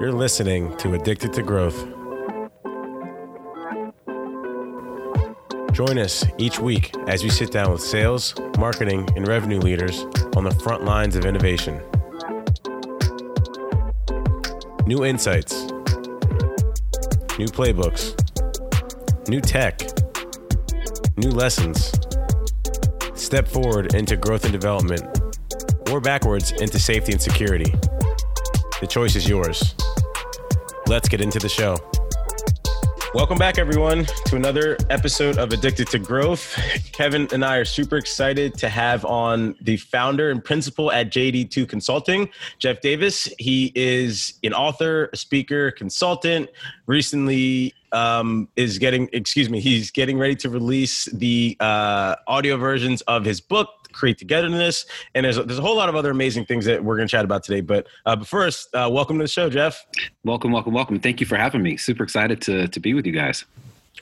You're listening to Addicted to Growth. Join us each week as we sit down with sales, marketing, and revenue leaders on the front lines of innovation. New insights, new playbooks, new tech, new lessons. Step forward into growth and development, or backwards into safety and security. The choice is yours. Let's get into the show. Welcome back, everyone, to another episode of Addicted to Growth. Kevin and I are super excited to have on the founder and principal at JD2 Consulting, Jeff Davis. He is an author, a speaker, consultant. Recently, um, is getting excuse me he's getting ready to release the uh, audio versions of his book create togetherness and there's a, there's a whole lot of other amazing things that we're going to chat about today but, uh, but first uh, welcome to the show jeff welcome welcome welcome thank you for having me super excited to, to be with you guys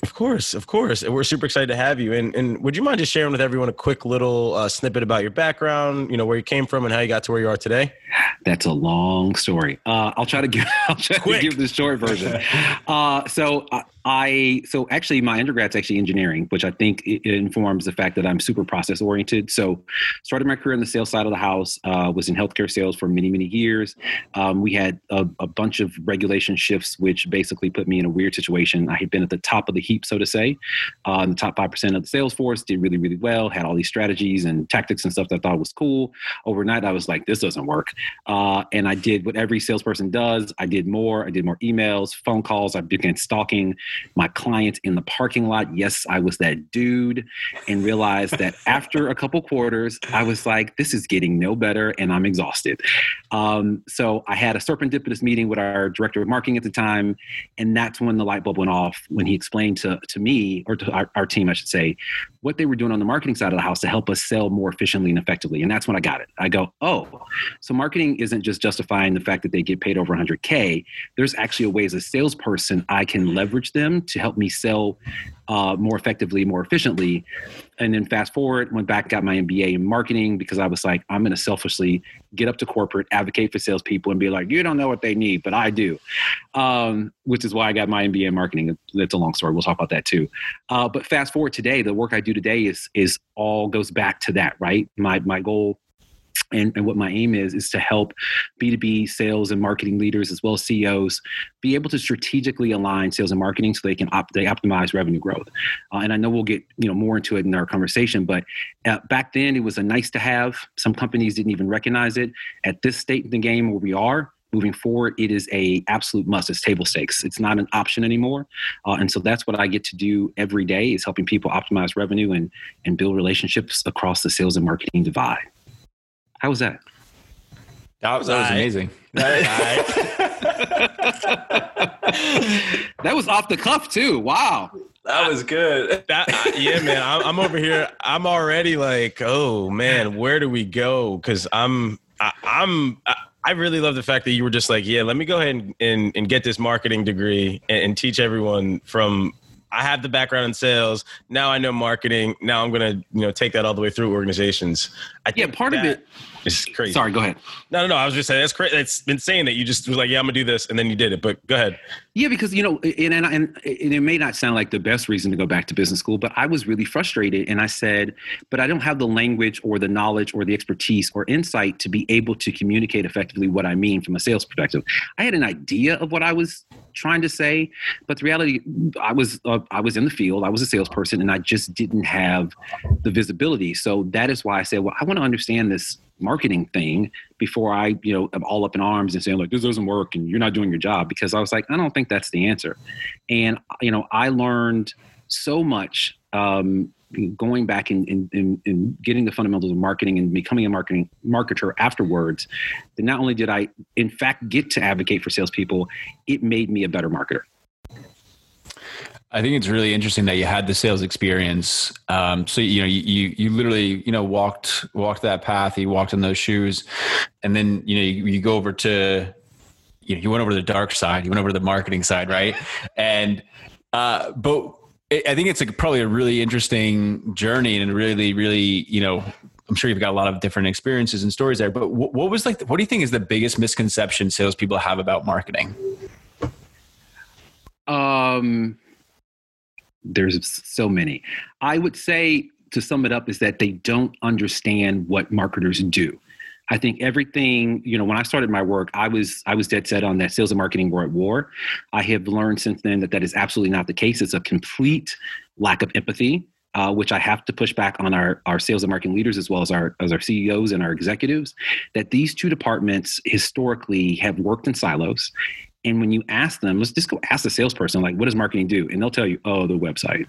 of course, of course. And we're super excited to have you. And, and would you mind just sharing with everyone a quick little uh, snippet about your background, you know, where you came from and how you got to where you are today? That's a long story. Uh, I'll try to give, I'll try to give the short version. Uh, so uh, I so actually my undergrad's actually engineering, which I think it, informs the fact that I'm super process oriented. So started my career in the sales side of the house. Uh, was in healthcare sales for many many years. Um, we had a, a, bunch of regulation shifts, which basically put me in a weird situation. I had been at the top of the heap, so to say, uh, the top five percent of the sales force. Did really really well. Had all these strategies and tactics and stuff that I thought was cool. Overnight, I was like, this doesn't work. Uh, and I did what every salesperson does. I did more. I did more emails, phone calls. I began stalking my client in the parking lot. Yes, I was that dude, and realized that after a couple quarters, I was like, this is getting no better and I'm exhausted. Um, so I had a serendipitous meeting with our director of marketing at the time, and that's when the light bulb went off when he explained to, to me, or to our, our team, I should say, what they were doing on the marketing side of the house to help us sell more efficiently and effectively. And that's when I got it. I go, oh, so marketing isn't just justifying the fact that they get paid over 100K. There's actually a way as a salesperson I can leverage them to help me sell uh, more effectively, more efficiently. And then fast forward, went back, got my MBA in marketing because I was like, I'm going to selfishly get up to corporate, advocate for salespeople, and be like, you don't know what they need, but I do. Um, which is why I got my MBA in marketing. That's a long story. We'll talk about that too. Uh, but fast forward today, the work I do today is is all goes back to that, right? My my goal and, and, what my aim is is to help b2b sales and marketing leaders as well as ceos be able to strategically align sales and marketing so they can op- they optimize revenue growth. Uh, and i know we'll get you know more into it in our conversation but uh, back then it was a nice to have. Some companies didn't even recognize it. At this state in the game where we are moving forward it is a absolute must. It's table stakes. It's not an option anymore. Uh, and so that's what i get to do every day is helping people optimize revenue and and build relationships across the sales and marketing divide how was that? That was, that was amazing. that was off the cuff too. Wow. That was good. That, uh, yeah, man. I'm, I'm, over here. I'm already like, oh man, where do we go? Because I'm, I, I'm, I, I really love the fact that you were just like, yeah, let me go ahead and, and, and get this marketing degree and, and teach everyone from I have the background in sales. Now I know marketing. Now I'm gonna, you know, take that all the way through organizations. I yeah, part of it is crazy. Sorry, go ahead. No, no, no. I was just saying that's crazy. It's insane that you just was like, yeah, I'm gonna do this, and then you did it. But go ahead. Yeah, because you know, and and, and it may not sound like the best reason to go back to business school, but I was really frustrated, and I said, but I don't have the language or the knowledge or the expertise or insight to be able to communicate effectively what I mean from a sales perspective. I had an idea of what I was trying to say, but the reality, I was uh, I was in the field, I was a salesperson, and I just didn't have the visibility. So that is why I said, well, I want to understand this marketing thing before I, you know, am all up in arms and saying like this doesn't work and you're not doing your job because I was like, I don't think that's the answer. And you know, I learned so much um, going back and, and, and, getting the fundamentals of marketing and becoming a marketing marketer afterwards, that not only did I in fact get to advocate for salespeople, it made me a better marketer. I think it's really interesting that you had the sales experience. Um, so you know, you, you, literally you know walked walked that path. You walked in those shoes, and then you know you, you go over to you know you went over to the dark side. You went over to the marketing side, right? And uh, but I think it's like probably a really interesting journey and really, really, you know, I'm sure you've got a lot of different experiences and stories there. But what, what was like? What do you think is the biggest misconception salespeople have about marketing? Um, there's so many. I would say to sum it up is that they don't understand what marketers do. I think everything, you know, when I started my work, I was I was dead set on that sales and marketing were at war. I have learned since then that that is absolutely not the case. It's a complete lack of empathy, uh, which I have to push back on our our sales and marketing leaders as well as our as our CEOs and our executives. That these two departments historically have worked in silos. And when you ask them, let's just go ask the salesperson, like, what does marketing do? And they'll tell you, oh, the website,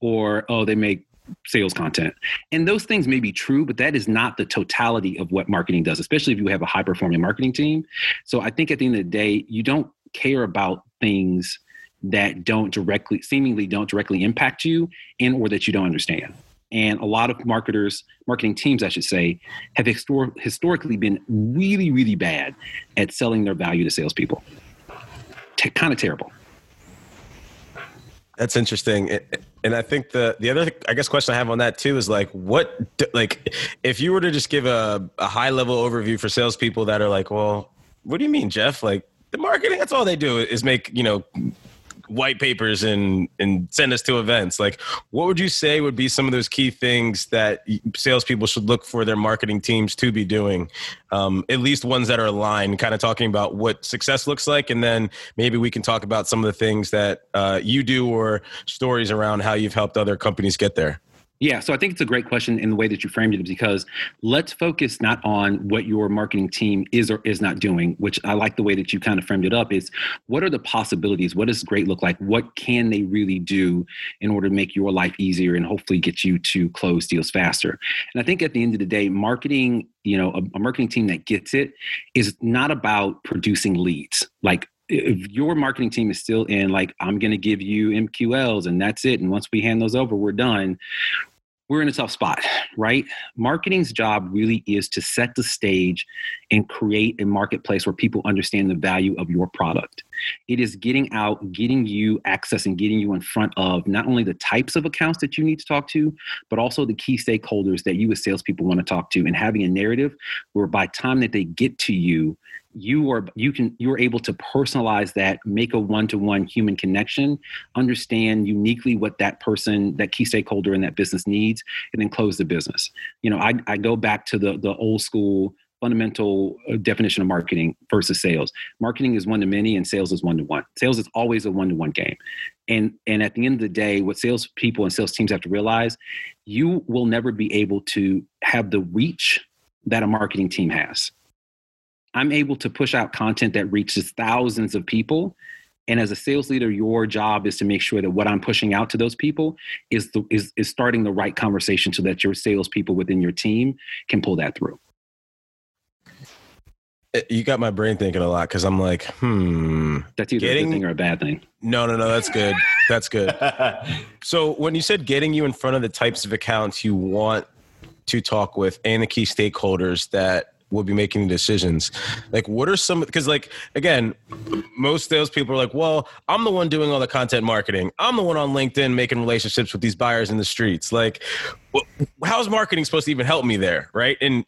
or oh, they make sales content. And those things may be true, but that is not the totality of what marketing does, especially if you have a high performing marketing team. So I think at the end of the day, you don't care about things that don't directly seemingly don't directly impact you and or that you don't understand and a lot of marketers marketing teams i should say have histor- historically been really really bad at selling their value to salespeople Kind of terrible that's interesting, and I think the the other I guess question I have on that too is like what like if you were to just give a, a high level overview for salespeople that are like, well, what do you mean, Jeff? Like the marketing, that's all they do is make you know white papers and and send us to events. Like, what would you say would be some of those key things that salespeople should look for their marketing teams to be doing? Um, at least ones that are aligned, kind of talking about what success looks like, and then maybe we can talk about some of the things that uh, you do or stories around how you've helped other companies get there. Yeah, so I think it's a great question in the way that you framed it because let's focus not on what your marketing team is or is not doing, which I like the way that you kind of framed it up is what are the possibilities? What does great look like? What can they really do in order to make your life easier and hopefully get you to close deals faster? And I think at the end of the day, marketing, you know, a, a marketing team that gets it is not about producing leads. Like if your marketing team is still in like i'm going to give you mqls and that's it and once we hand those over we're done we're in a tough spot, right? Marketing's job really is to set the stage and create a marketplace where people understand the value of your product. It is getting out, getting you access, and getting you in front of not only the types of accounts that you need to talk to, but also the key stakeholders that you as salespeople want to talk to, and having a narrative where by time that they get to you, you are you can you're able to personalize that make a one-to-one human connection understand uniquely what that person that key stakeholder in that business needs and then close the business. You know i, I go back to the the old school fundamental uh, definition of marketing versus sales. Marketing is one to many and sales is one to one sales is always a one to one game. And and at the end of the day what sales people and sales teams have to realize you will never be able to have the reach that a marketing team has I'm able to push out content that reaches thousands of people. And as a sales leader, your job is to make sure that what I'm pushing out to those people is the, is, is starting the right conversation so that your salespeople within your team can pull that through. Eh, you got my brain thinking a lot because I'm like, hmm. That's either getting, a good thing or a bad thing. No, no, no. That's good. That's good. so when you said getting you in front of the types of accounts you want to talk with and the key stakeholders that will be making decisions. Like, what are some? Because, like, again, most salespeople are like, "Well, I'm the one doing all the content marketing. I'm the one on LinkedIn making relationships with these buyers in the streets. Like, how's marketing supposed to even help me there, right?" And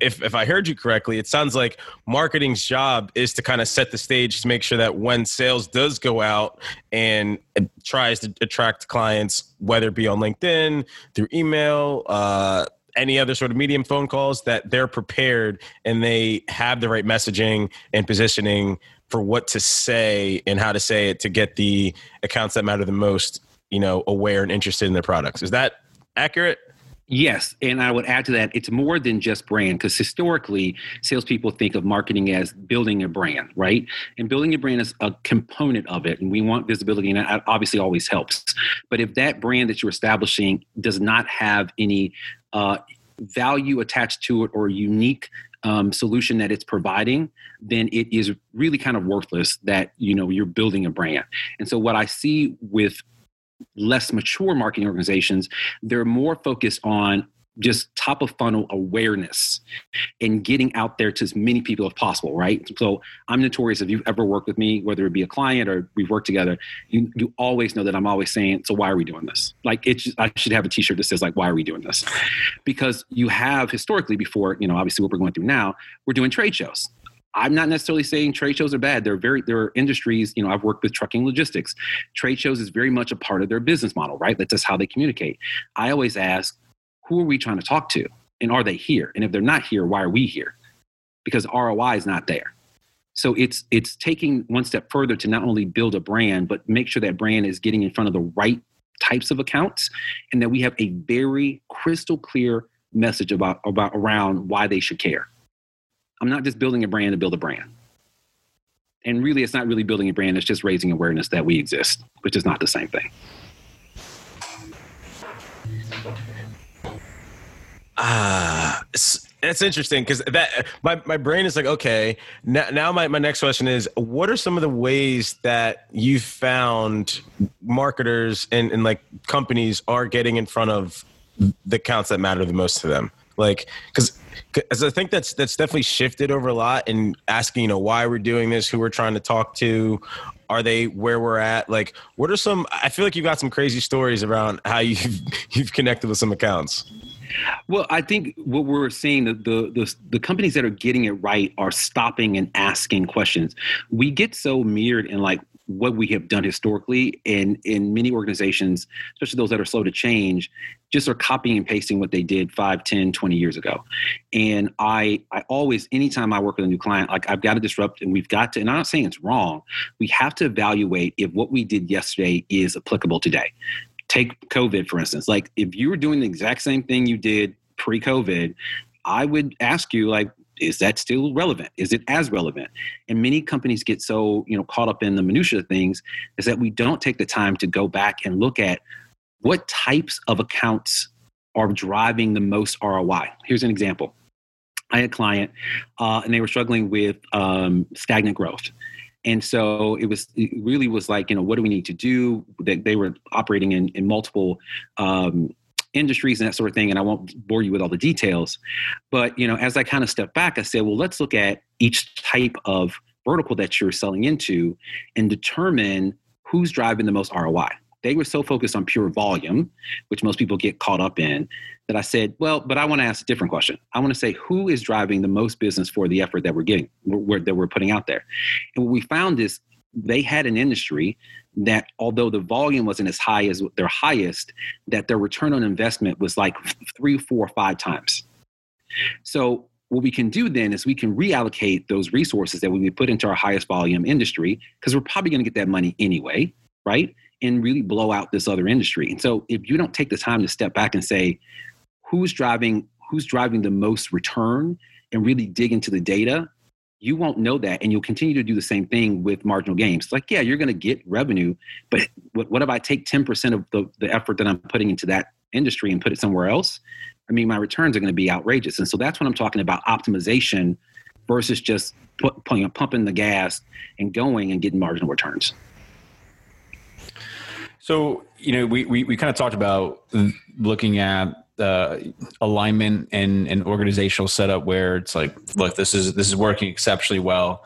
if if I heard you correctly, it sounds like marketing's job is to kind of set the stage to make sure that when sales does go out and tries to attract clients, whether it be on LinkedIn, through email, uh, any other sort of medium phone calls that they're prepared and they have the right messaging and positioning for what to say and how to say it to get the accounts that matter the most you know aware and interested in their products is that accurate Yes, and I would add to that, it's more than just brand because historically, salespeople think of marketing as building a brand, right? And building a brand is a component of it, and we want visibility, and that obviously always helps. But if that brand that you're establishing does not have any uh, value attached to it or unique um, solution that it's providing, then it is really kind of worthless that you know you're building a brand. And so what I see with less mature marketing organizations, they're more focused on just top of funnel awareness and getting out there to as many people as possible, right? So I'm notorious if you've ever worked with me, whether it be a client or we've worked together, you, you always know that I'm always saying, so why are we doing this? Like it's I should have a t-shirt that says like, why are we doing this? Because you have historically before, you know, obviously what we're going through now, we're doing trade shows. I'm not necessarily saying trade shows are bad. They're very there are industries, you know, I've worked with trucking logistics. Trade shows is very much a part of their business model, right? That's just how they communicate. I always ask, who are we trying to talk to? And are they here? And if they're not here, why are we here? Because ROI is not there. So it's it's taking one step further to not only build a brand, but make sure that brand is getting in front of the right types of accounts and that we have a very crystal clear message about about around why they should care. I'm not just building a brand to build a brand. And really it's not really building a brand, it's just raising awareness that we exist, which is not the same thing. Ah, uh, that's interesting because that my, my brain is like, okay, now, now my, my next question is what are some of the ways that you found marketers and, and like companies are getting in front of the accounts that matter the most to them? Like, because as I think that's that's definitely shifted over a lot in asking, you know, why we're doing this, who we're trying to talk to, are they where we're at? Like, what are some? I feel like you've got some crazy stories around how you've you've connected with some accounts. Well, I think what we're seeing the, the, the the companies that are getting it right are stopping and asking questions. We get so mirrored in like what we have done historically and in many organizations especially those that are slow to change just are copying and pasting what they did 5 10 20 years ago and i i always anytime i work with a new client like i've got to disrupt and we've got to and i'm not saying it's wrong we have to evaluate if what we did yesterday is applicable today take COVID, for instance. Like, if you were doing the exact same thing you did pre COVID, I would ask you, like, is that still relevant? Is it as relevant? And many companies get so, you know, caught up in the minutia of things is that we don't take the time to go back and look at what types of accounts are driving the most ROI. Here's an example. I had a client, uh, and they were struggling with um, stagnant growth and so it was it really was like you know what do we need to do? That they were operating in, in multiple um, industries and that sort of thing and i won't bore you with all the details. But you know as i kind of step back i said well let's look at each type of vertical that you're selling into and determine who's driving the most roi they were so focused on pure volume which most people get caught up in that I said, well, but I want to ask a different question. I want to say who is driving the most business for the effort that we're getting, that we're putting out there. And what we found is they had an industry that although the volume wasn't as high as their highest, that their return on investment was like three, four, five times. So what we can do then is we can reallocate those resources that we put into our highest volume industry because we're probably going to get that money anyway, right? And really blow out this other industry. And so if you don't take the time to step back and say, who's driving who's driving the most return and really dig into the data you won't know that. And you'll continue to do the same thing with marginal gains. Like yeah you're going to get revenue but what, what if i take 10% of the, the effort that i'm putting into that industry and put it somewhere else? I mean my returns are going to be outrageous. And so that's what i'm talking about optimization versus just pumping the gas and going and getting marginal returns so you know we, we, we kind of talked about looking at uh, alignment and, and organizational setup where it's like, look, this is this is working exceptionally well.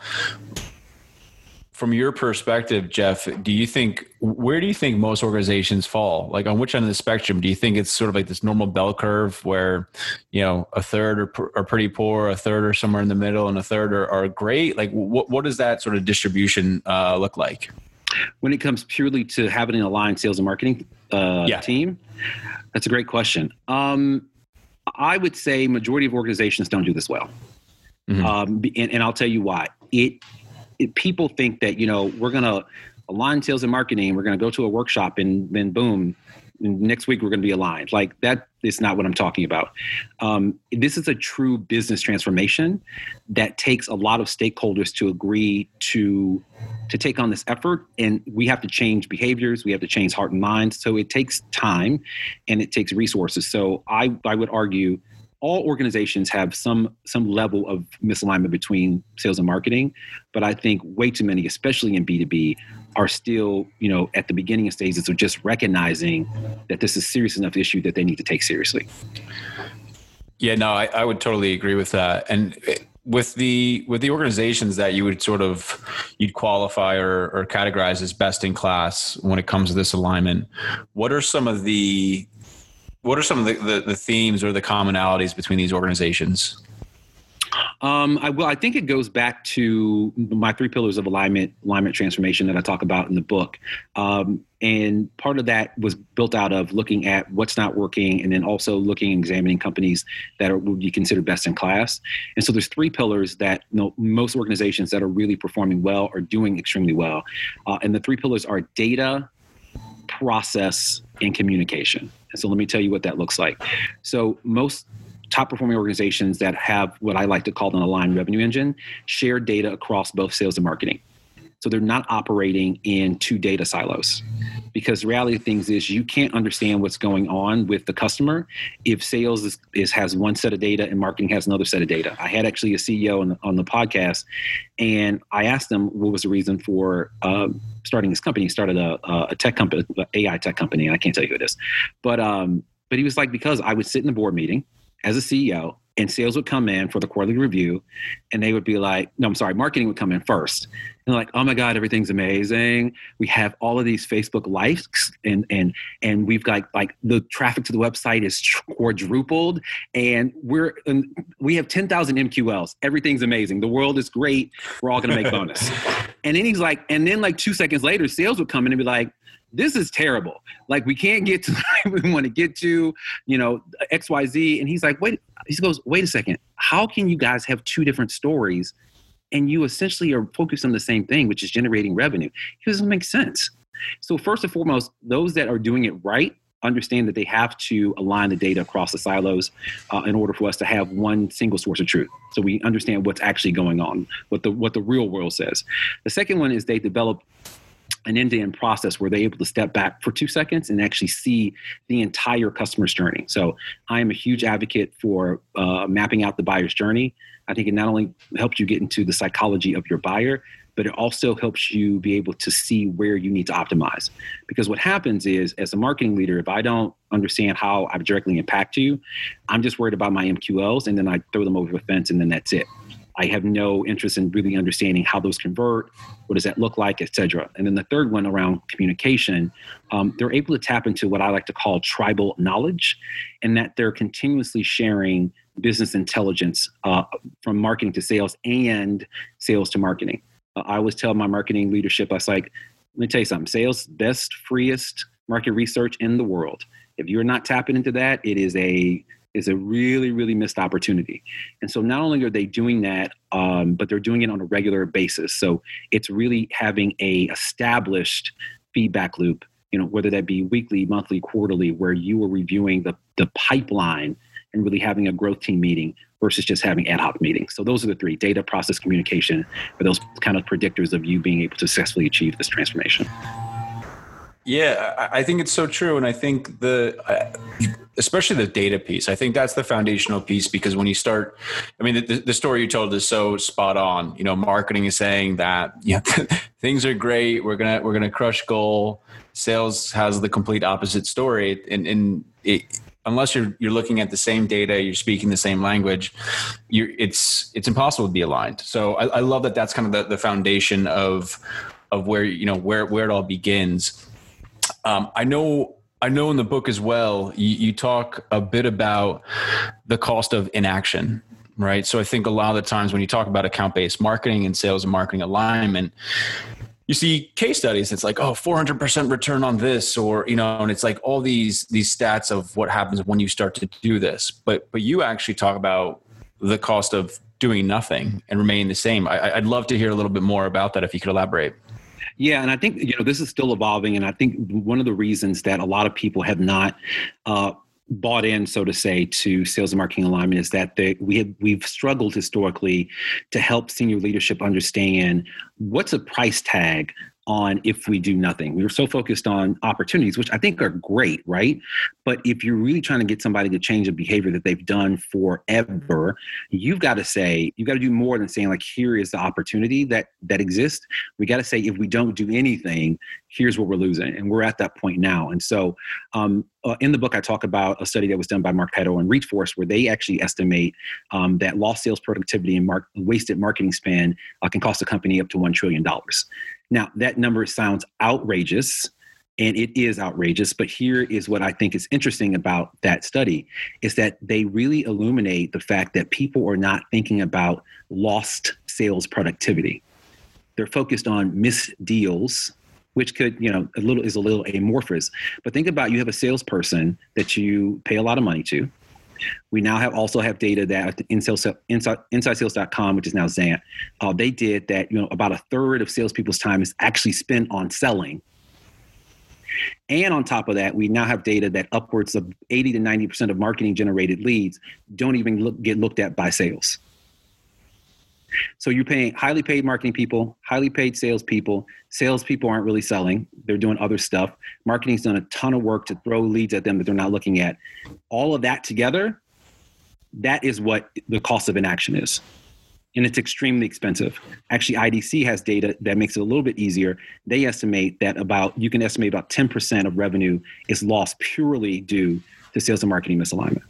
From your perspective, Jeff, do you think where do you think most organizations fall? Like on which end of the spectrum? Do you think it's sort of like this normal bell curve where, you know, a third are, are pretty poor, a third are somewhere in the middle, and a third are, are great? Like, what what does that sort of distribution uh, look like? When it comes purely to having an aligned sales and marketing uh, yeah. team, that's a great question. Um, I would say majority of organizations don't do this well, mm-hmm. um, and, and, I'll tell you why. It, it people think that you know we're gonna align sales and marketing. We're gonna go to a workshop and then boom, next week we're going to be aligned. Like that is not what I'm talking about. Um, this is a true business transformation that takes a lot of stakeholders to agree to to take on this effort, and we have to change behaviors. We have to change heart and minds. So it takes time, and it takes resources. So I I would argue all organizations have some some level of misalignment between sales and marketing but i think way too many especially in b2b are still you know at the beginning of stages of just recognizing that this is serious enough issue that they need to take seriously Yeah, no, I, I would totally agree with that. And with the with the organizations that you would sort of you'd qualify or, or categorize as best in class when it comes to this alignment, what are some of the what are some of the, the, the themes or the commonalities between these organizations? Um, I, well, I think it goes back to my three pillars of alignment, alignment transformation that I talk about in the book. Um, and part of that was built out of looking at what's not working and then also looking and examining companies that are, would be considered best in class. And so there's three pillars that you know, most organizations that are really performing well are doing extremely well. Uh, and the three pillars are data, process, and communication. And so let me tell you what that looks like. So most top performing organizations that have what I like to call an aligned revenue engine share data across both sales and marketing. So they're not operating in two data silos. Because the reality of things is you can't understand what's going on with the customer if sales is, is has one set of data and marketing has another set of data. I had actually a CEO on the, on the podcast, and I asked them what was the reason for um, starting this company. He started a, a tech company, AI tech company, and I can't tell you who it is, but um, but he was like because I would sit in the board meeting as a CEO, and sales would come in for the quarterly review, and they would be like, "No, I'm sorry, marketing would come in first. And like, "Oh my God, everything's amazing. We have all of these Facebook likes, and and and we've got like the traffic to the website is quadrupled, and we're and we have 10,000 MQLs. Everything's amazing. The world is great. We're all going to make bonus." and then he's like, and then like two seconds later, sales would come in and be like this is terrible. Like we can't get to we want to get to, you know, XYZ. And he's like, wait, he goes, wait a second. How can you guys have two different stories and you essentially are focused on the same thing, which is generating revenue? It doesn't make sense. So first and foremost, those that are doing it right understand that they have to align the data across the silos uh, in order for us to have one single source of truth. So we understand what's actually going on, what the what the real world says. The second one is they develop an end-to-end process where they're able to step back for two seconds and actually see the entire customer's journey. So I am a huge advocate for uh, mapping out the buyer's journey. I think it not only helps you get into the psychology of your buyer, but it also helps you be able to see where you need to optimize. Because what happens is, as a marketing leader, if I don't understand how I directly impact you, I'm just worried about my MQLs and then I throw them over the fence and then that's it. I have no interest in really understanding how those convert, what does that look like, et cetera. And then the third one around communication, um, they're able to tap into what I like to call tribal knowledge, and that they're continuously sharing business intelligence uh, from marketing to sales and sales to marketing. Uh, I always tell my marketing leadership, I was like, let me tell you something, sales best, freest market research in the world. If you're not tapping into that, it is a is a really, really missed opportunity. And so not only are they doing that, um, but they're doing it on a regular basis. So it's really having a established feedback loop, you know, whether that be weekly, monthly, quarterly, where you are reviewing the, the pipeline and really having a growth team meeting versus just having ad hoc meetings. So those are the three data, process, communication are those kind of predictors of you being able to successfully achieve this transformation. Yeah, I think it's so true. And I think the, especially the data piece, I think that's the foundational piece because when you start, I mean, the, the story you told is so spot on. You know, marketing is saying that, yeah, things are great. We're to, we're to crush goal. Sales has the complete opposite story. And, and it, unless you're, you're looking at the same data, you're speaking the same language, it's, it's impossible to be aligned. So I, I love that that's kind of the, the foundation of, of where, you know, where, where it all begins um, I know I know in the book as well, you, you, talk a bit about the cost of inaction, right? So I think a lot of the times when you talk about account based marketing and sales and marketing alignment, you see case studies. It's like, oh, 400% return on this, or, you know, and it's like all these, these stats of what happens when you start to do this. But, but you actually talk about the cost of doing nothing and remaining the same. I, I'd love to hear a little bit more about that if you could elaborate. Yeah, and I think you know this is still evolving, and I think one of the reasons that a lot of people have not uh, bought in, so to say, to sales and marketing alignment is that they, we have we've struggled historically to help senior leadership understand what's a price tag on if we do nothing. We were so focused on opportunities, which I think are great, right? But if you're really trying to get somebody to change a behavior that they've done forever, you've got to say, you've got to do more than saying, like, here is the opportunity that that exists. We got to say, if we don't do anything, here's what we're losing. And we're at that point now. And so um, uh, in the book, I talk about a study that was done by Marketo and ReachForce, where they actually estimate um, that lost sales productivity and wasted marketing spend uh, can cost a company up to $1 trillion. Now, that number sounds outrageous, and it is outrageous, but here is what I think is interesting about that study is that they really illuminate the fact that people are not thinking about lost sales productivity. They're focused on missed deals, which could, you know, a little is a little amorphous. But think about you have a salesperson that you pay a lot of money to we now have also have data that inside, inside, InsideSales.com, which is now Xant, uh, they did that you know about a third of salespeople's time is actually spent on selling. And on top of that, we now have data that upwards of 80 to 90% of marketing generated leads don't even look, get looked at by sales. So you're paying highly paid marketing people, highly paid salespeople. Salespeople aren't really selling; they're doing other stuff. Marketing's done a ton of work to throw leads at them that they're not looking at. All of that together, that is what the cost of inaction is, and it's extremely expensive. Actually, IDC has data that makes it a little bit easier. They estimate that about you can estimate about 10% of revenue is lost purely due to sales and marketing misalignment.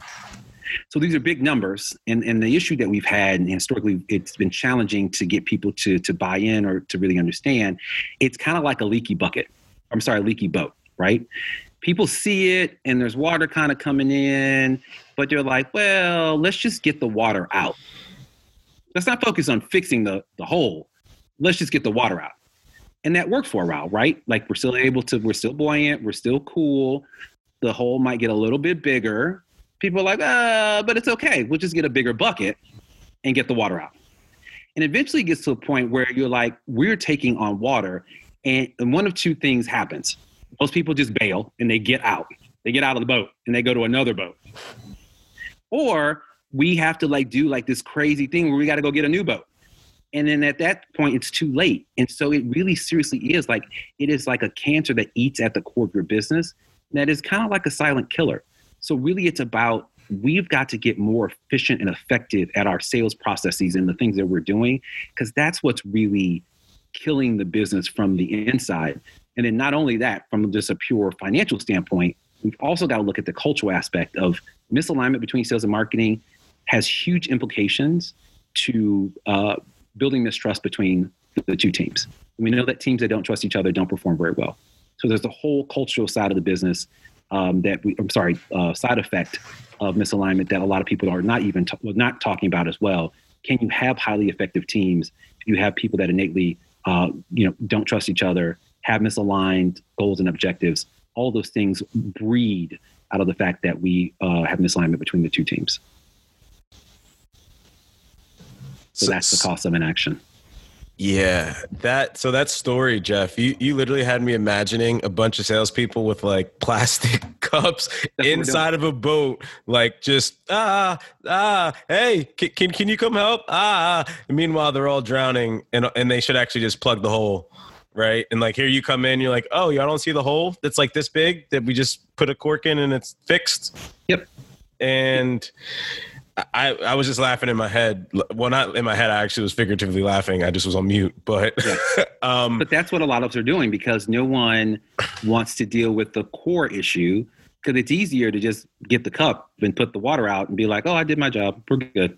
So these are big numbers, and, and the issue that we've had, and historically it's been challenging to get people to, to buy in or to really understand, it's kind of like a leaky bucket. I'm sorry, a leaky boat, right? People see it and there's water kind of coming in, but they're like, well, let's just get the water out. Let's not focus on fixing the, the hole. Let's just get the water out. And that worked for a while, right? Like we're still able to, we're still buoyant, we're still cool. The hole might get a little bit bigger, people are like, uh, but it's okay. We'll just get a bigger bucket and get the water out. And eventually it gets to a point where you're like, we're taking on water. And, and one of two things happens. Most people just bail and they get out. They get out of the boat and they go to another boat. Or we have to like do like this crazy thing where we got to go get a new boat. And then at that point, it's too late. And so it really seriously is like, it is like a cancer that eats at the core of your business that is kind of like a silent killer. So really it's about we've got to get more efficient and effective at our sales processes and the things that we're doing because that's what's really killing the business from the inside. And then not only that, from just a pure financial standpoint, we've also got to look at the cultural aspect of misalignment between sales and marketing has huge implications to uh, building mistrust between the two teams. we know that teams that don't trust each other don't perform very well. So there's a whole cultural side of the business um, that we, I'm sorry, uh, side effect of misalignment that a lot of people are not even t- not talking about as well. Can you have highly effective teams? You have people that innately, uh, you know, don't trust each other, have misaligned goals and objectives. All those things breed out of the fact that we uh, have misalignment between the two teams. So, so that's the cost of inaction. Yeah, that so that story, Jeff. You you literally had me imagining a bunch of salespeople with like plastic cups That's inside of a boat, like just ah ah. Hey, can, can can you come help? Ah. ah. meanwhile, they're all drowning, and and they should actually just plug the hole, right? And like here you come in, you're like, oh, y'all don't see the hole that's like this big that we just put a cork in and it's fixed. Yep. And I, I was just laughing in my head. Well, not in my head. I actually was figuratively laughing. I just was on mute. But yeah. um, but that's what a lot of us are doing because no one wants to deal with the core issue because it's easier to just get the cup and put the water out and be like, "Oh, I did my job. We're good."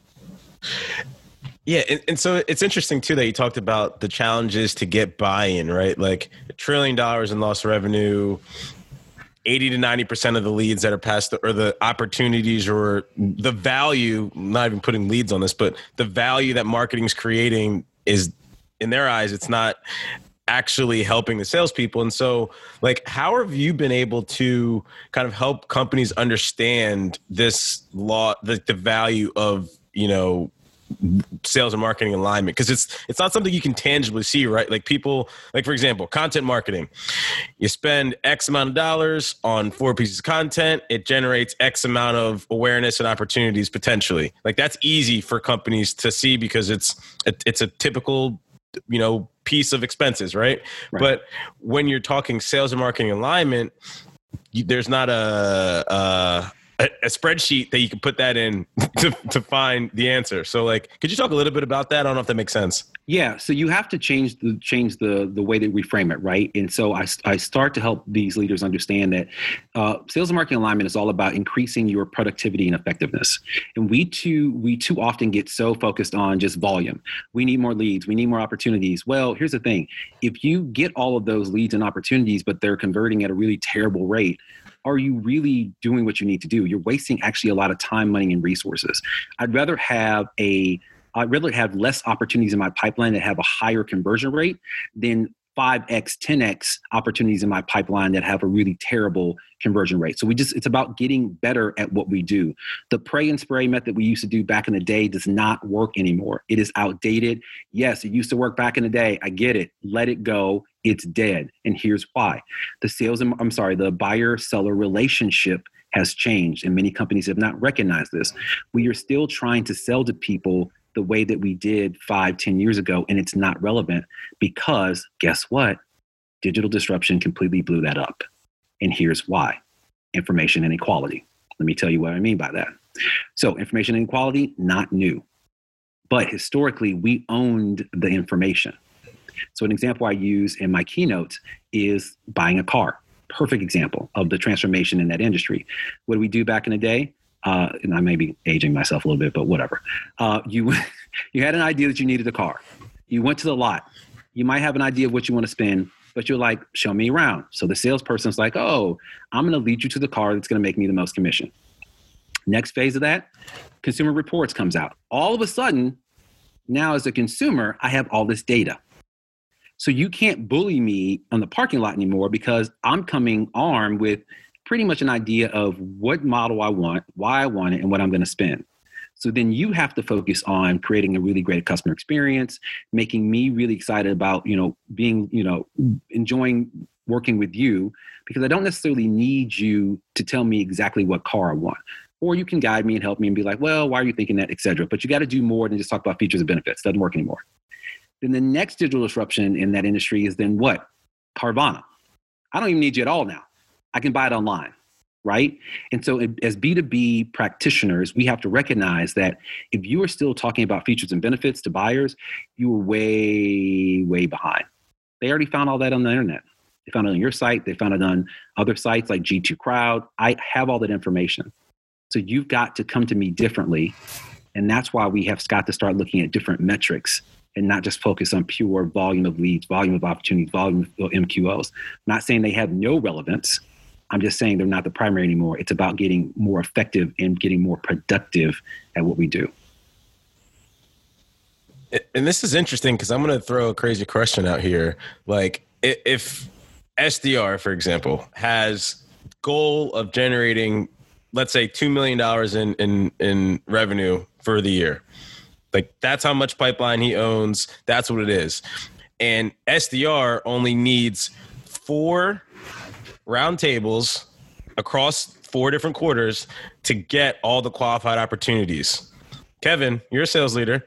Yeah, and, and so it's interesting too that you talked about the challenges to get buy-in, right? Like a trillion dollars in lost revenue, 80 to 90% of the leads that are passed or the opportunities or the value, not even putting leads on this, but the value that marketing is creating is in their eyes, it's not actually helping the salespeople. And so, like, how have you been able to kind of help companies understand this law, the, the value of, you know, sales and marketing alignment because it's it's not something you can tangibly see right like people like for example content marketing you spend x amount of dollars on four pieces of content it generates x amount of awareness and opportunities potentially like that's easy for companies to see because it's it's a typical you know piece of expenses, right? right. But when you're talking sales and marketing alignment, there's not a, a a, spreadsheet that you can put that in to, to find the answer. So like, could you talk a little bit about that? I don't know if that makes sense. Yeah. So you have to change the, change the, the way that we frame it. Right. And so I, I start to help these leaders understand that uh, sales and marketing alignment is all about increasing your productivity and effectiveness. And we too, we too often get so focused on just volume. We need more leads. We need more opportunities. Well, here's the thing. If you get all of those leads and opportunities, but they're converting at a really terrible rate, are you really doing what you need to do? You're wasting actually a lot of time, money, and resources. I'd rather have a I'd rather have less opportunities in my pipeline that have a higher conversion rate than 5x 10x opportunities in my pipeline that have a really terrible conversion rate. So we just it's about getting better at what we do. The pray and spray method we used to do back in the day does not work anymore. It is outdated. Yes it used to work back in the day. I get it. Let it go. It's dead. And here's why. The sales i'm sorry the buyer seller relationship has changed and many companies have not recognized this. We are still trying to sell to people the way that we did five, ten years ago, and it's not relevant because guess what? Digital disruption completely blew that up. And here's why information inequality. Let me tell you what I mean by that. So, information inequality, not new. But historically, we owned the information. So, an example I use in my keynotes is buying a car. Perfect example of the transformation in that industry. What do we do back in the day? Uh, and I may be aging myself a little bit, but whatever. Uh, you you had an idea that you needed a car. You went to the lot. You might have an idea of what you want to spend, but you're like, show me around. So the salesperson's like, oh, I'm going to lead you to the car that's going to make me the most commission. Next phase of that, consumer reports comes out. All of a sudden, now as a consumer, I have all this data. So you can't bully me on the parking lot anymore because I'm coming armed with pretty much an idea of what model I want, why I want it, and what I'm going to spend. So then you have to focus on creating a really great customer experience, making me really excited about, you know, being, you know, enjoying working with you because I don't necessarily need you to tell me exactly what car I want. Or you can guide me and help me and be like, well, why are you thinking that, etc. But you got to do more than just talk about features and benefits. Doesn't work anymore. Then the next digital disruption in that industry is then what? Carvana. I don't even need you at all now. I can buy it online, right? And so, as B2B practitioners, we have to recognize that if you are still talking about features and benefits to buyers, you are way, way behind. They already found all that on the internet. They found it on your site, they found it on other sites like G2 Crowd. I have all that information. So, you've got to come to me differently. And that's why we have got to start looking at different metrics and not just focus on pure volume of leads, volume of opportunities, volume of MQLs. I'm not saying they have no relevance, I'm just saying they're not the primary anymore. It's about getting more effective and getting more productive at what we do. And this is interesting because I'm going to throw a crazy question out here. Like, if SDR, for example, has goal of generating, let's say, two million dollars in in in revenue for the year, like that's how much pipeline he owns. That's what it is. And SDR only needs four roundtables across four different quarters to get all the qualified opportunities. Kevin, you're a sales leader.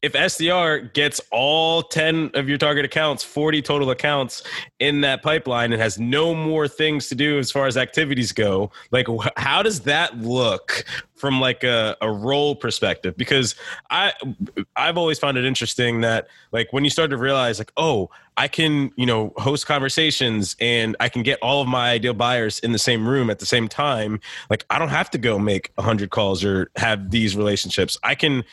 If SDR gets all 10 of your target accounts, 40 total accounts in that pipeline and has no more things to do as far as activities go, like how does that look from like a, a role perspective? Because I I've always found it interesting that like when you start to realize like, oh, I can, you know, host conversations and I can get all of my ideal buyers in the same room at the same time. Like I don't have to go make 100 calls or have these relationships. I can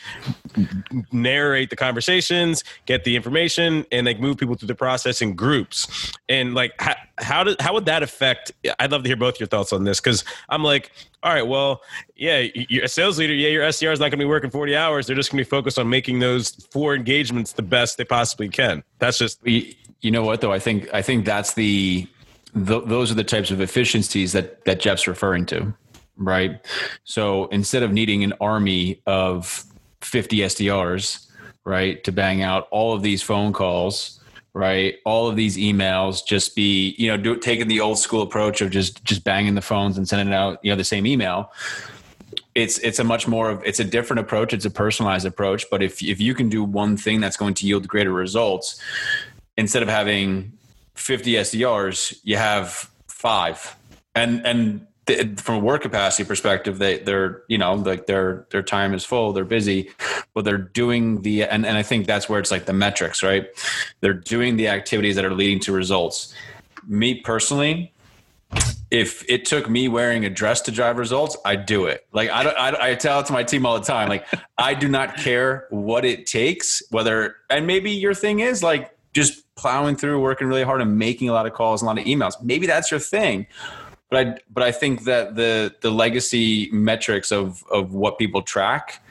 narrate the conversations, get the information and like move people through the process in groups. And like how, how did how would that affect I'd love to hear both your thoughts on this cuz I'm like all right, well, yeah, you're a sales leader. Yeah, your SDR is not going to be working 40 hours. They're just going to be focused on making those four engagements the best they possibly can. That's just. You know what, though? I think I think that's the, the those are the types of efficiencies that that Jeff's referring to, right? So instead of needing an army of 50 SDRs, right, to bang out all of these phone calls right? All of these emails just be, you know, do, taking the old school approach of just just banging the phones and sending out, you know, the same email. it's it's a much more of it's a different approach it's a personalized approach but if if you can do one thing that's going to yield greater results instead of having 50 SDRs you have 5 and and from a work capacity perspective they they're you know like their their time is full they're busy but they're doing the and, and i think that's where it's like the metrics right they're doing the activities that are leading to results me personally if it took me wearing a dress to drive results, I'd do it. Like I, I, I tell it to my team all the time. Like I do not care what it takes, whether and maybe your thing is like just plowing through, working really hard, and making a lot of calls, a lot of emails. Maybe that's your thing. But I, but I think that the the legacy metrics of of what people track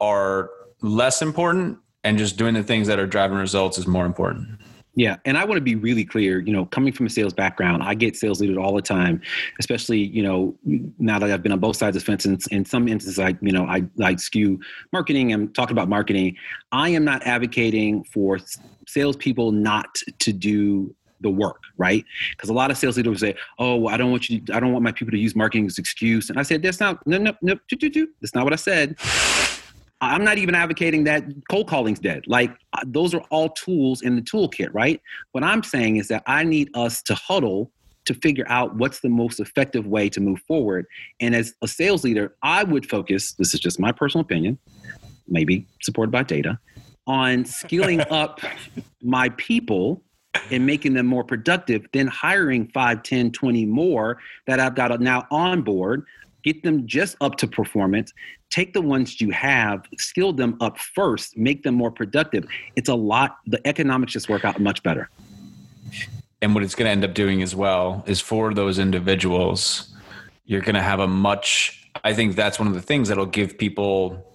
are less important, and just doing the things that are driving results is more important. Yeah, and I want to be really clear. You know, coming from a sales background, I get sales leaders all the time. Especially, you know, now that I've been on both sides of the fence. In, in some instances, I, you know, I I skew marketing and talking about marketing. I am not advocating for salespeople not to do the work, right? Because a lot of sales leaders say, "Oh, I don't want you. To, I don't want my people to use marketing as excuse." And I said, "That's not no no no. That's not what I said." I'm not even advocating that cold calling's dead. Like uh, those are all tools in the toolkit, right? What I'm saying is that I need us to huddle to figure out what's the most effective way to move forward. And as a sales leader, I would focus, this is just my personal opinion, maybe supported by data, on skilling up my people and making them more productive than hiring 5 10 20 more that i've got now on board get them just up to performance take the ones you have skill them up first make them more productive. It's a lot the economics just work out much better. And what it's going to end up doing as well is for those individuals you're going to have a much i think that's one of the things that'll give people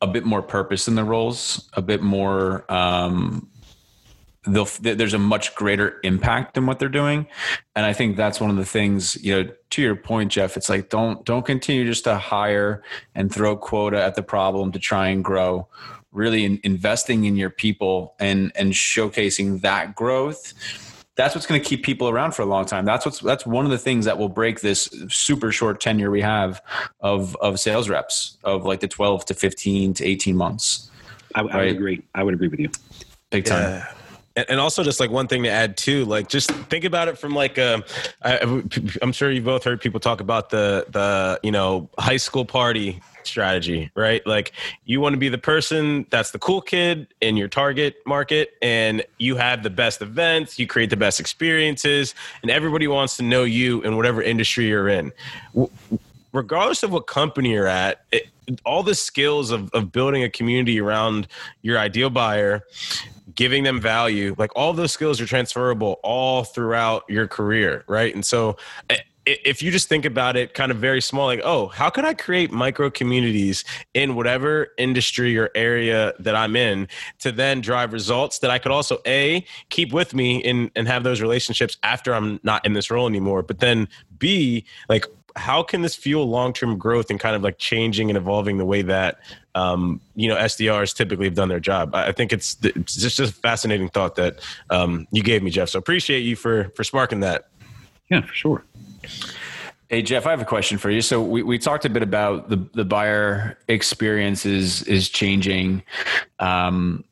a bit more purpose in their roles a bit more um, there's a much greater impact in what they're doing. And i think that's one of the things you know to your point jeff it's like don't don't continue just to hire and throw quota at the problem to try and grow. Really in, investing in your people and and showcasing that growth. That's what's going to keep people around for a long time. That's what's that's one of the things that will break this super short tenure we have of of sales reps of like the 12 to 15 to 18 months. I, I right? would agree. I would agree with you. Big time. Yeah and also just like one thing to add too like just think about it from like um, I'm sure you both heard people talk about the the you know high school party strategy right? Like you want to be the person that's the cool kid in your target market and you have the best events you create the best experiences and everybody wants to know you in whatever industry you're in. Regardless of what company you're at it, all the skills of, of building a community around your ideal buyer giving them value like all those skills are transferable all throughout your career right? And so if you just think about it kind of very small like oh how can i create micro communities in whatever industry or area that i'm in to then drive results that i could also a keep with me and and have those relationships after i'm not in this role anymore but then b like how can this fuel long-term growth and kind of like changing and evolving the way that um, you know SDRs typically have done their job? I think it's, it's just a fascinating thought that um, you gave me, Jeff. So appreciate you for for sparking that. Yeah, for sure. Hey Jeff, I have a question for you. So we, we talked a bit about the the buyer experience is is changing. Um,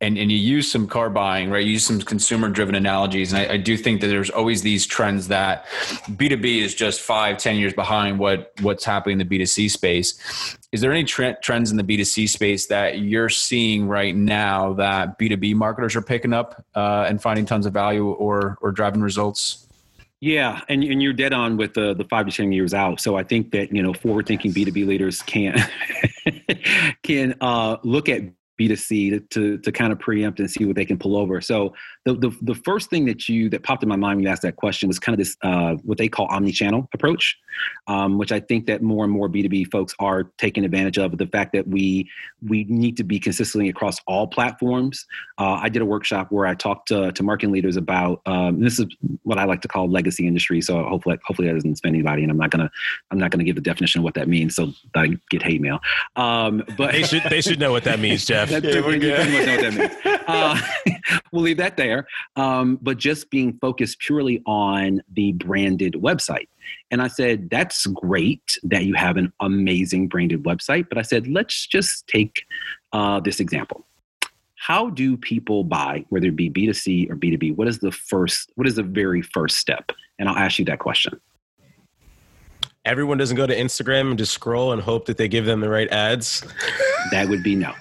and, and you use some car buying, right? You use some consumer driven analogies. And I, I, do think that there's always these trends that B2B is just five, ten years behind what what's happening in the B2C space. Is there any tre- trends in the B2C space that you're seeing right now that B2B marketers are picking up uh, and finding tons of value or, or driving results? Yeah, and, and you're dead on with the, the five to ten years out. So I think that you know forward thinking B two B leaders can can uh, look at B2C to, to, to, kind of preempt and see what they can pull over. So the, the, the first thing that you that popped in my mind when you asked that question was kind of this uh, what they call omni-channel approach, um, which I think that more and more B2B folks are taking advantage of. The fact that we we need to be consistently across all platforms. Uh, I did a workshop where I talked to, to marketing leaders about um, this is what I like to call legacy industry. So hopefully hopefully that doesn't offend anybody, and I'm not gonna I'm not gonna give the definition of what that means. So I get hate mail. Um, but they should they should know what that means, Jeff. Jeff. That's Yeah, pretty, we're good. Know what that means. Uh, we'll leave that there. Um, but just being focused purely on the branded website. And I said, that's great that you have an amazing branded website. But I said, let's just take uh, this example. How do people buy, whether it be B2C or B2B? What is the first, what is the very first step? And I'll ask you that question. Everyone doesn't go to Instagram and just scroll and hope that they give them the right ads. That would be no.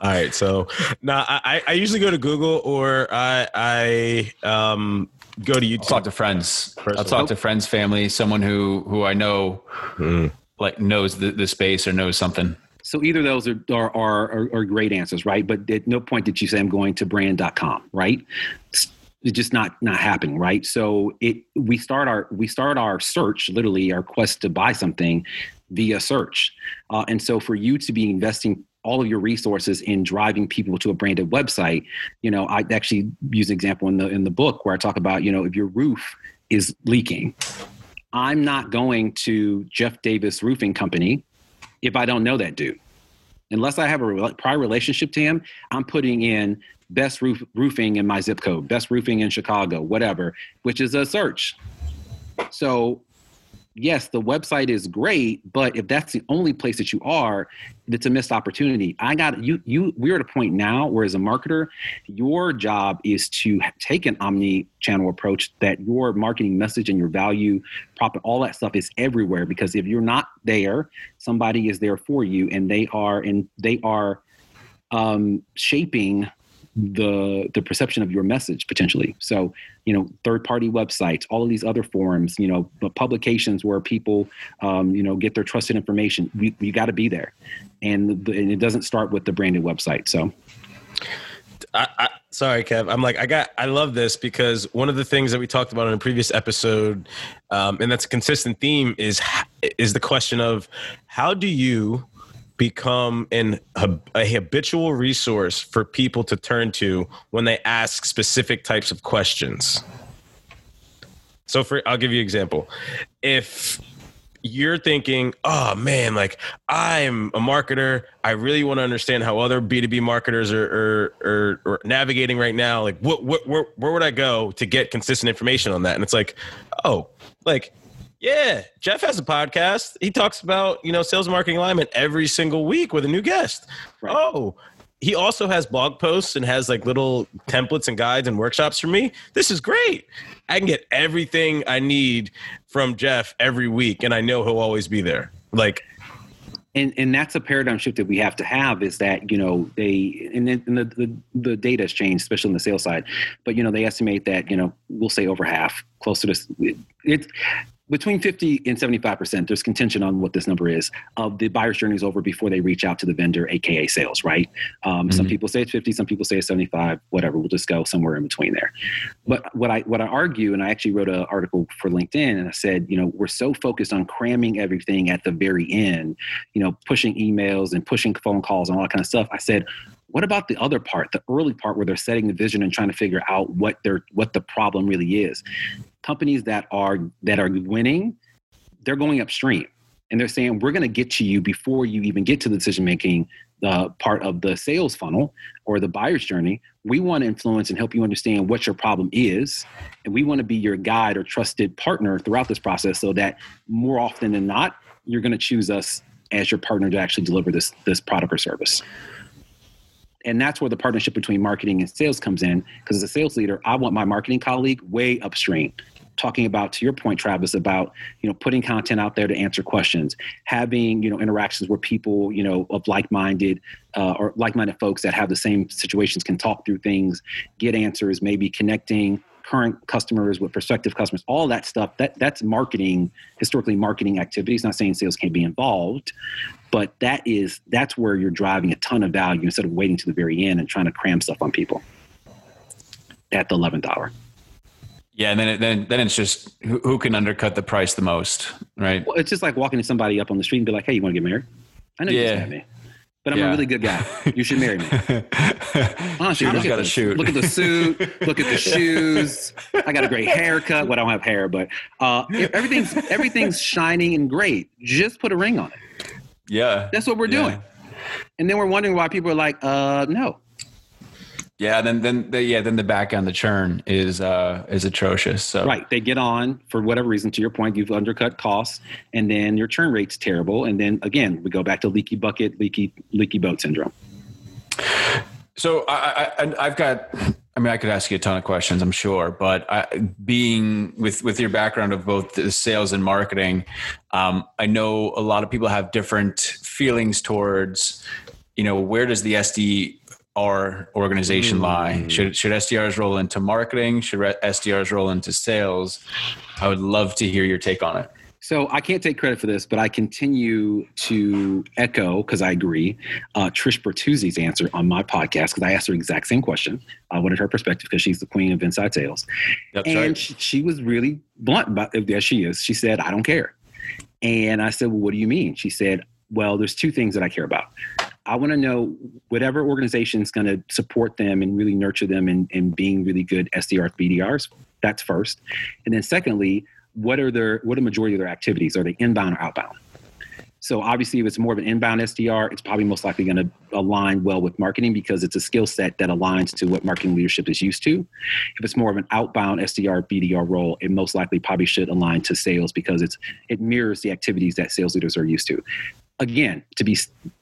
All right, so now I, I usually go to Google or I I um, go to I'll YouTube. talk to friends. I'll talk to friends, family, someone who who I know Mm. like knows the, the space or knows something. So either of those are, are, are, are, are great answers, right? But at no point did you say I'm going to brand.com, right? It's it's just not not happening, right? So it we start our we start our search, literally our quest to buy something via search. Uh, and so for you to be investing all of your resources in driving people to a branded website, you know, I actually use an example in the in the book where I talk about, you know, if your roof is leaking, I'm not going to Jeff Davis Roofing Company if I don't know that dude. Unless I have a prior relationship to him, I'm putting in best roof, roofing in my zip code, best roofing in Chicago, whatever, which is a search. So, yes, the website is great, but if that's the only place that you are, it's a missed opportunity. I got you. You we're at a point now where, as a marketer, your job is to take an omni-channel approach that your marketing message and your value prop all that stuff is everywhere because if you're not there somebody is there for you and they are and they are um, shaping the the perception of your message potentially. So you know third party websites all of these other forums you know but publications where people um, you know get their trusted information we, we got to be there. And, the, and it doesn't start with the branded website so. I, I, sorry, Kev. I'm like, I got, I love this because one of the things that we talked about in a previous episode, um, and that's a consistent theme, is is the question of how do you become an a habitual resource for people to turn to when they ask specific types of questions. So, for I'll give you an example. If you're thinking, oh man, like I'm a marketer. I really want to understand how other B2B marketers are, are, are, are navigating right now. Like, what, what, where, where would I go to get consistent information on that? And it's like, oh, like, yeah, Jeff has a podcast. He talks about, you know, sales marketing alignment every single week with a new guest. Right. Oh, he also has blog posts and has like little templates and guides and workshops for me. This is great. I can get everything I need from Jeff every week, and I know he'll always be there. Like, and and that's a paradigm shift that we have to have is that you know they and, and the, the the data has changed especially on the sales side but you know they estimate that you know we'll say over half closer to it, it's between 50 and 75% there's contention on what this number is of the buyer's journey is over before they reach out to the vendor aka sales right? Um, some Mhm. people say it's 50 some people say it's 75 whatever we'll just go somewhere in between there. But what i what i argue and i actually wrote an article for linkedin and i said you know we're so focused on cramming everything at the very end you know pushing emails and pushing phone calls and all that kind of stuff. I said what about the other part the early part where they're setting the vision and trying to figure out what their what the problem really is? Companies that are that are winning they're going upstream and they're saying we're going to get to you before you even get to the decision making uh, part of the sales funnel or the buyer's journey. We want to influence and help you understand what your problem is and we want to be your guide or trusted partner throughout this process so that more often than not you're going to choose us as your partner to actually deliver this this product or service and that's where the partnership between marketing and sales comes in because as a sales leader i want my marketing colleague way upstream talking about to your point travis about you know putting content out there to answer questions having you know interactions where people you know of like-minded uh, or like-minded folks that have the same situations can talk through things get answers maybe connecting current customers with prospective customers all that stuff that that's marketing historically marketing activities not saying sales can't be involved but that is that's where you're driving a ton of value instead of waiting to the very end and trying to cram stuff on people at the 11th hour Yeah, and then it, then then it's just who, who can undercut the price the most, right? well it's just like walking to somebody up on the street and be like hey you want to get married i know you Yeah. just met me but i'm Yeah. a really good guy you should marry me Honestly, look at shoot. Look at the suit. Look at the shoes. I got a great haircut. Well, I don't have hair, but uh, everything's everything's shining and great. Just put a ring on it. Yeah, That's what we're Yeah. doing. And then we're wondering why people are like, uh, no. Yeah, then then the, yeah, then the back end, the churn is uh, is atrocious. So right, they get on for whatever reason. To your point, you've undercut costs, and then your churn rate's terrible. And then again, we go back to leaky bucket, leaky leaky boat syndrome. So I, I I've got I mean, I could ask you a ton of questions, I'm sure, but I, being with with your background of both sales and marketing, um, I know a lot of people have different feelings towards, you know, where does the SD our organization lie? Mm. Should should SDRs roll into marketing? Should SDRs roll into sales? I would love to hear your take on it. So I can't take credit for this, but I continue to echo because I agree uh, Trish Bertuzzi's answer on my podcast because I asked her exact same question. I wanted her perspective because she's the queen of inside That's and right. she, she, was really blunt about as she is. She said, "I don't care," and I said, "Well, what do you mean?" She said, "Well, there's two things that I care about. I want to know whatever organization is going to support them and really nurture them in, in being really good SDRs, BDRs. That's first. And then secondly, what are their what are the majority of their activities? Are they inbound or outbound? So obviously, if it's more of an inbound SDR, it's probably most likely going to align well with marketing because it's a skill set that aligns to what marketing leadership is used to. If it's more of an outbound SDR BDR role, it most likely probably should align to sales because it's it mirrors the activities that sales leaders are used to again to be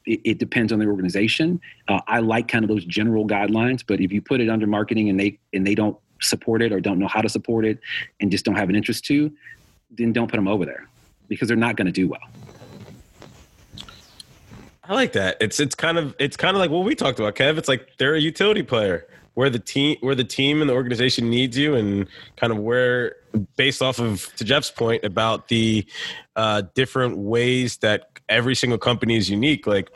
it, it depends on the organization uh, i like kind of those general guidelines but if you put it under marketing and they and they don't support it or don't know how to support it and just don't have an interest to then don't put them over there because they're not going to do well. I like that. It's it's kind of it's kind of like what we talked about kev. It's like they're a utility player. Where the team where the team and the organization needs you and kind of where based off of to jeff's point about the uh, different ways that every single company is unique like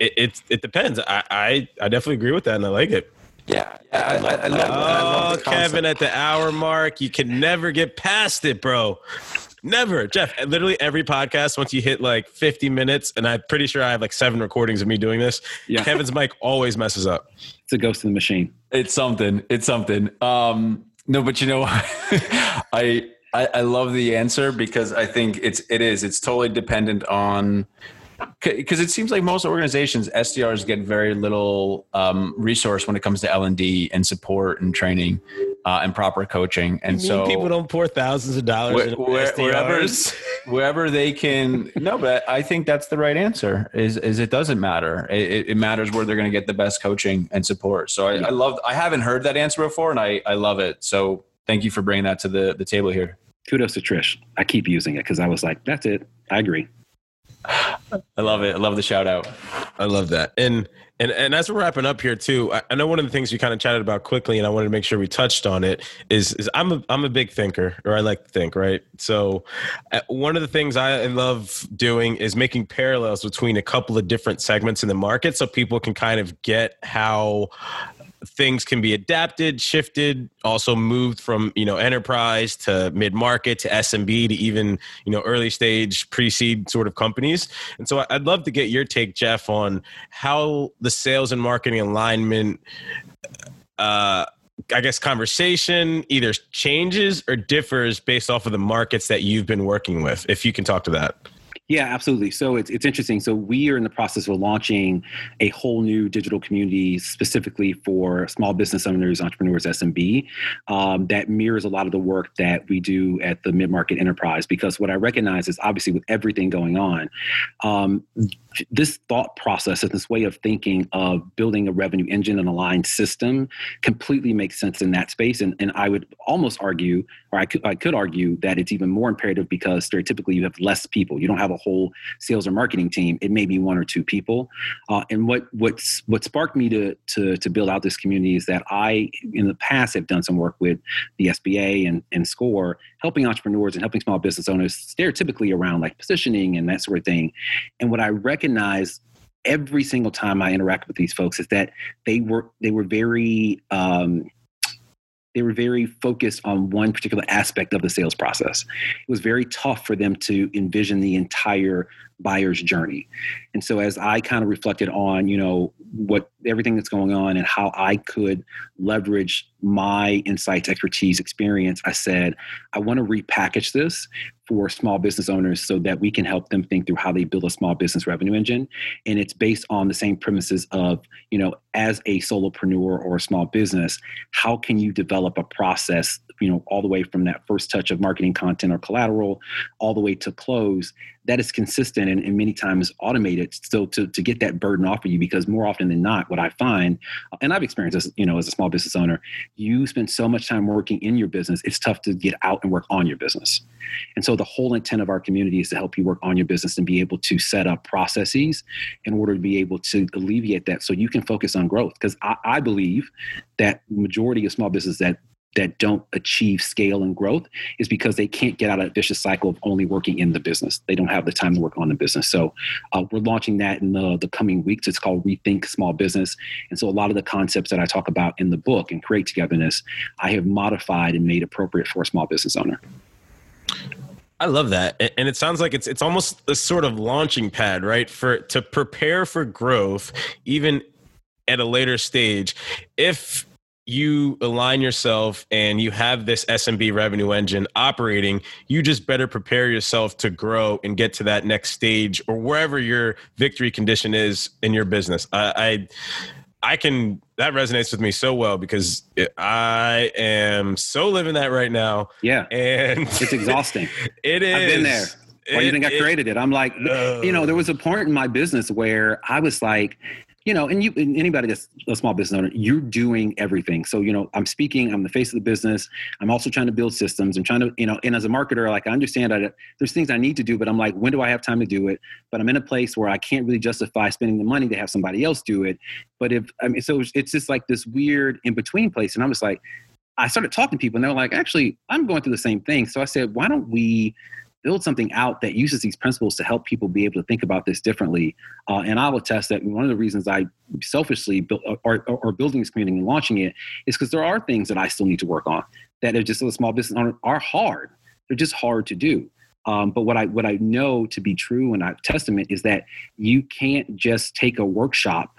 it it, it depends. I, I, I definitely agree with that and i like it yeah, yeah I, I, I love, oh, I love oh, Kevin, at the hour mark, you can never get past it, bro. Never, Jeff. Literally every podcast, once you hit like 50 minutes, and I'm pretty sure I have like seven recordings of me doing this. Yeah. Kevin's mic always messes up. It's a ghost in the machine. It's something. It's something. Um, no, but you know, I, I I love the answer because I think it's it is it's totally dependent on because it seems like most organizations SDRs get very little um, resource when it comes to L and D and support and training uh, and proper coaching. And so people don't pour thousands of dollars wh- where, wherever wherever they can. No, but I think that's the right answer. Is is it doesn't matter. It, it matters where they're going to get the best coaching and support. So I, I love. I haven't heard that answer before, and I I love it. So thank you for bringing that to the the table here. Kudos to Trish. I keep using it because I was like, that's it. I agree. I love it. I love the shout out. I love that. And and and as we're wrapping up here too, I, I, know one of the things you kind of chatted about quickly, and I wanted to make sure we touched on it. Is is I'm a I'm a big thinker, or I like to think, right? So, uh, one of the things I love doing is making parallels between a couple of different segments in the market, so people can kind of get how things can be adapted, shifted, also moved from you know enterprise to mid market to SMB to even you know early stage pre seed sort of companies. And so I'd love to get your take, Jeff, on how the sales and marketing alignment. Uh, I guess conversation either changes or differs based off of the markets that you've been working with. If you can talk to that. Yeah, absolutely. So it's, it's interesting. So we are in the process of launching a whole new digital community specifically for small business owners, entrepreneurs, SMB, um, that mirrors a lot of the work that we do at the mid market enterprise. Because what I recognize is obviously with everything going on, um, this thought process and this way of thinking of building a revenue engine and aligned system completely makes sense in that space. And, and I would almost argue, or I could, I could argue that it's even more imperative because stereotypically you have less people. You don't have a whole sales or marketing team. It may be one or two people. Uh, and what what's what sparked me to, to to build out this community is that I in the past have done some work with the SBA and, and SCORE, helping entrepreneurs and helping small business owners stereotypically around like positioning and that sort of thing. And what I recognize every single time I interact with these folks is that they were they were very um, they were very focused on one particular aspect of the sales process. It was very tough for them to envision the entire buyer's journey. And so as I kind of reflected on, you know, what everything that's going on and how I could leverage my insights, expertise, experience, I said, I want to repackage this for small business owners so that we can help them think through how they build a small business revenue engine. And it's based on the same premises of, you know, as a solopreneur or a small business, how can you develop a process, you know, all the way from that first touch of marketing content or collateral all the way to close that is consistent and, and many times automated still to, to get that burden off of you because more often than not what i find and i've experienced this you know as a small business owner you spend so much time working in your business it's tough to get out and work on your business. And so the whole intent of our community is to help you work on your business and be able to set up processes in order to be able to alleviate that so you can focus on growth. Because I, I believe that majority of small business that that don't achieve scale and growth is because they can't get out of a vicious cycle of only working in the business. They don't have the time to work on the business. So uh, we're launching that in the, the coming weeks. It's called Rethink Small Business. And so a lot of the concepts that I talk about in the book and create togetherness, I have modified and made appropriate for a small business owner. I love that. And it sounds like it's it's almost a sort of launching pad, right? For to prepare for growth even at a later stage. If you align yourself and you have this SMB revenue engine operating, you just better prepare yourself to grow and get to that next stage or wherever your victory condition is in your business. I, I, I can that resonates with me so well because I am so living that right now. Yeah, and it's exhausting. it is. I've been there. Why do you think I created it? I'm like, uh, you know, there was a point in my business where I was like, you know, and you, and anybody that's a small business owner, you're doing everything. So, you know, I'm speaking, I'm the face of the business. I'm also trying to build systems. I'm trying to, you know, and as a marketer, like I understand that there's things I need to do, but I'm like, when do I have time to do it? But I'm in a place where I can't really justify spending the money to have somebody else do it. But if, I mean, so it's just like this weird in between place. And I'm just like, I started talking to people and they're like, actually, I'm going through the same thing. So I said, why don't we build something out that uses these principles to help people be able to think about this differently. Uh, and I will attest that one of the reasons I selfishly built or, or, building this community and launching it is because there are things that I still need to work on that are just a small business owner are hard. They're just hard to do. Um, but what I what I know to be true and I testament is that you can't just take a workshop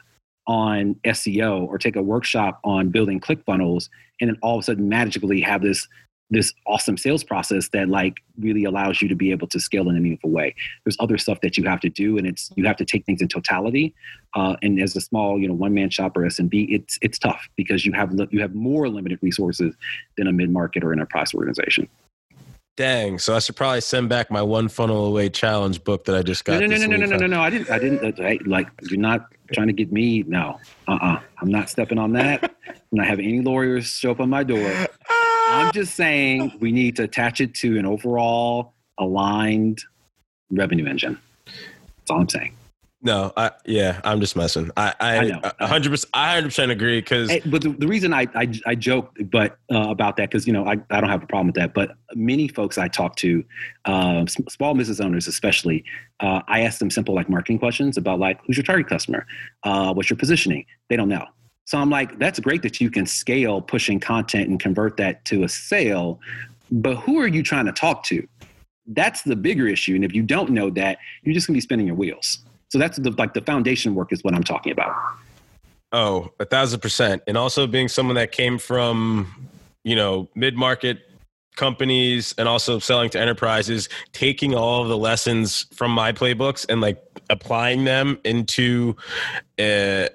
on SEO or take a workshop on building ClickFunnels and then all of a sudden magically have this this awesome sales process that like really allows you to be able to scale in a meaningful way. There's other stuff that you have to do and it's you have to take things in totality. Uh, and as a small you know one man shop or smb it's it's tough because you have you have more limited resources than a mid-market or enterprise organization Dang! So I should probably send back my one funnel away challenge book that I just got. No, no, no, no, no, no, no, no. I didn't. I didn't. Uh, like, you're not trying to get me. No. Uh. Uh-uh. uh. i am not stepping on that. I'm not having any lawyers show up on my door. I'm just saying we need to attach it to an overall aligned revenue engine. That's all I'm saying. No, I yeah, I'm just messing. I I hundred percent I hundred percent agree because. But the, the reason I I, I joke but uh, about that because you know I, I don't have a problem with that. But many folks I talk to, uh, small business owners especially, uh, I ask them simple like marketing questions about like who's your target customer, uh, what's your positioning. They don't know. So I'm like, that's great that you can scale pushing content and convert that to a sale, but who are you trying to talk to? That's the bigger issue. And if you don't know that, you're just gonna be spinning your wheels. So that's the, like the foundation work is what I'm talking about. Oh, a thousand percent. And also being someone that came from, you know, mid market companies and also selling to enterprises, taking all of the lessons from my playbooks and like applying them into uh,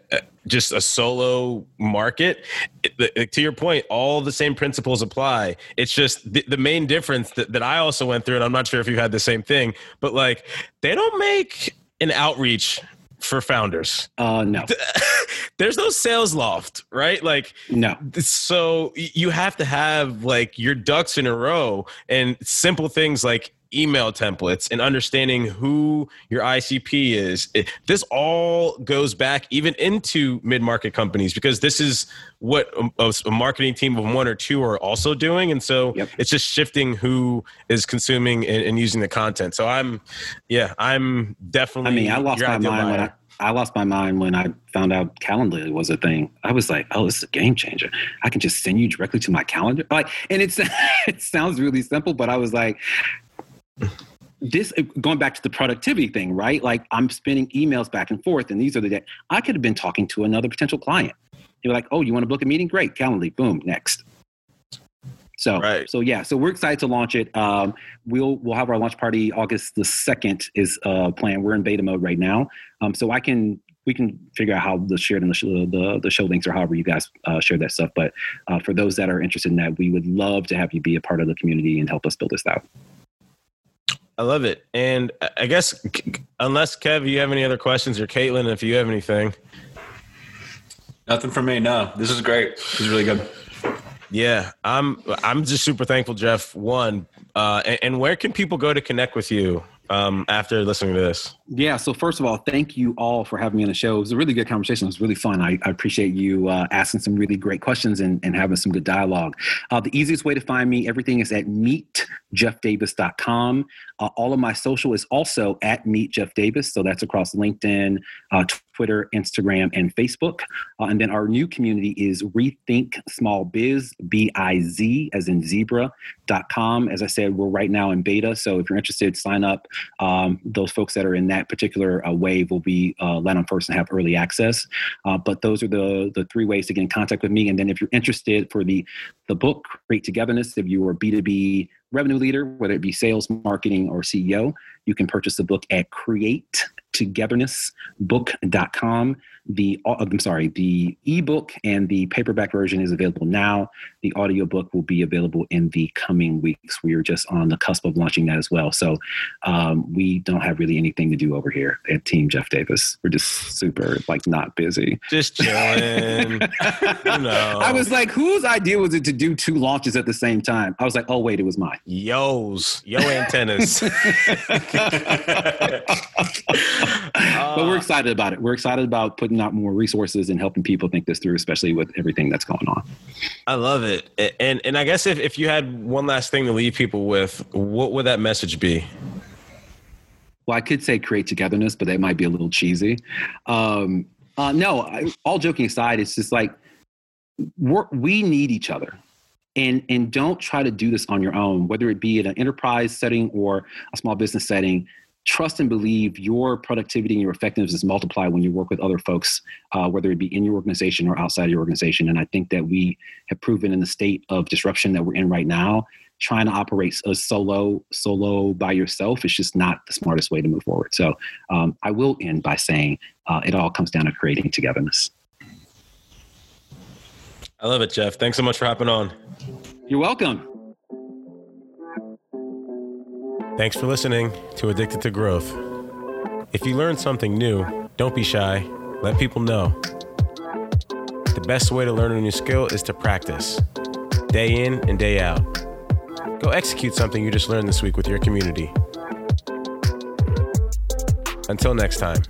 just a solo market. It, to your point, all the same principles apply. It's just the, the main difference that, that I also went through, and I'm not sure if you had the same thing, but like they don't make an outreach for founders? Uh, no. There's no Salesloft, right? Like, no. So you have to have like your ducks in a row and simple things like email templates and understanding who your ICP is. It, this all goes back even into mid market companies because this is what a, a, marketing team of one or two are also doing. And so yep. it's just shifting who is consuming and, and, using the content. So I'm, yeah, I'm definitely. I mean, I lost my mind when I, I lost my mind when I found out Calendly was a thing. I was like, "Oh, this is a game changer! I can just send you directly to my calendar." Like, and it's it sounds really simple, but I was like, this going back to the productivity thing, right? Like I'm spending emails back and forth, and these are the day I could have been talking to another potential client. You're like, oh, you want to book a meeting? Great, Calendly, boom, next. So, right. so yeah, so we're excited to launch it. Um, we'll we'll have our launch party August the second is uh, planned. We're in beta mode right now, um, so I can we can figure out how the shared and the, sh- the, the show links or however you guys uh, share that stuff. But uh, for those that are interested in that, we would love to have you be a part of the community and help us build this out. I love it. And I guess, unless Kev, you have any other questions, or Caitlin, if you have anything. Nothing from me. No, this is great. This is really good. Yeah, I'm. I'm just super thankful, Jeff. One, uh, and, and where can people go to connect with you? um, after listening to this? Yeah. So first of all, thank you all for having me on the show. It was a really good conversation. It was really fun. I, I appreciate you uh, asking some really great questions and, and having some good dialogue. Uh, the easiest way to find me, everything is at meetjeffdavis.com. Uh, all of my social is also at Meet Jeff Davis. So that's across LinkedIn, uh, Twitter, Instagram, and Facebook. Uh, and then our new community is Rethink Small Biz, B I Z, as in zebra.com. As I said, we're right now in beta. So if you're interested, sign up. Um, those folks that are in that particular uh, wave will be uh, let on first and have early access. Uh, but those are the, the three ways to get in contact with me. And then if you're interested for the, the book, Create Togetherness, if you are B2B revenue leader, whether it be sales, marketing, or CEO, you can purchase the book at createtogethernessbook.com. The uh, I'm sorry, the ebook and the paperback version is available now. The audiobook will be available in the coming weeks. We are just on the cusp of launching that as well. So um, we don't have really anything to do over here at Team Jeff Davis. We're just super like not busy. Just chilling. I was like, whose idea was it to do two launches at the same time? I was like, oh wait, it was mine. Yo's, yo antennas. excited about it. We're excited about putting out more resources and helping people think this through, especially with everything that's going on. I love it. And and I guess if, if you had one last thing to leave people with, what would that message be? Well, I could say create togetherness, but that might be a little cheesy. Um, uh, no, I, all joking aside, it's just like we need each other and and don't try to do this on your own whether it be in an enterprise setting or a small business setting trust and believe your productivity and your effectiveness is multiplied when you work with other folks, uh, whether it be in your organization or outside your organization. And I think that we have proven in the state of disruption that we're in right now, trying to operate a solo solo by yourself is just not the smartest way to move forward. So um, I will end by saying uh, it all comes down to creating togetherness. I love it, Jeff. Thanks so much for hopping on. You're welcome. Thanks for listening to Addicted to Growth. If you learned something new, don't be shy. Let people know. The best way to learn a new skill is to practice, day in and day out. Go execute something you just learned this week with your community. Until next time.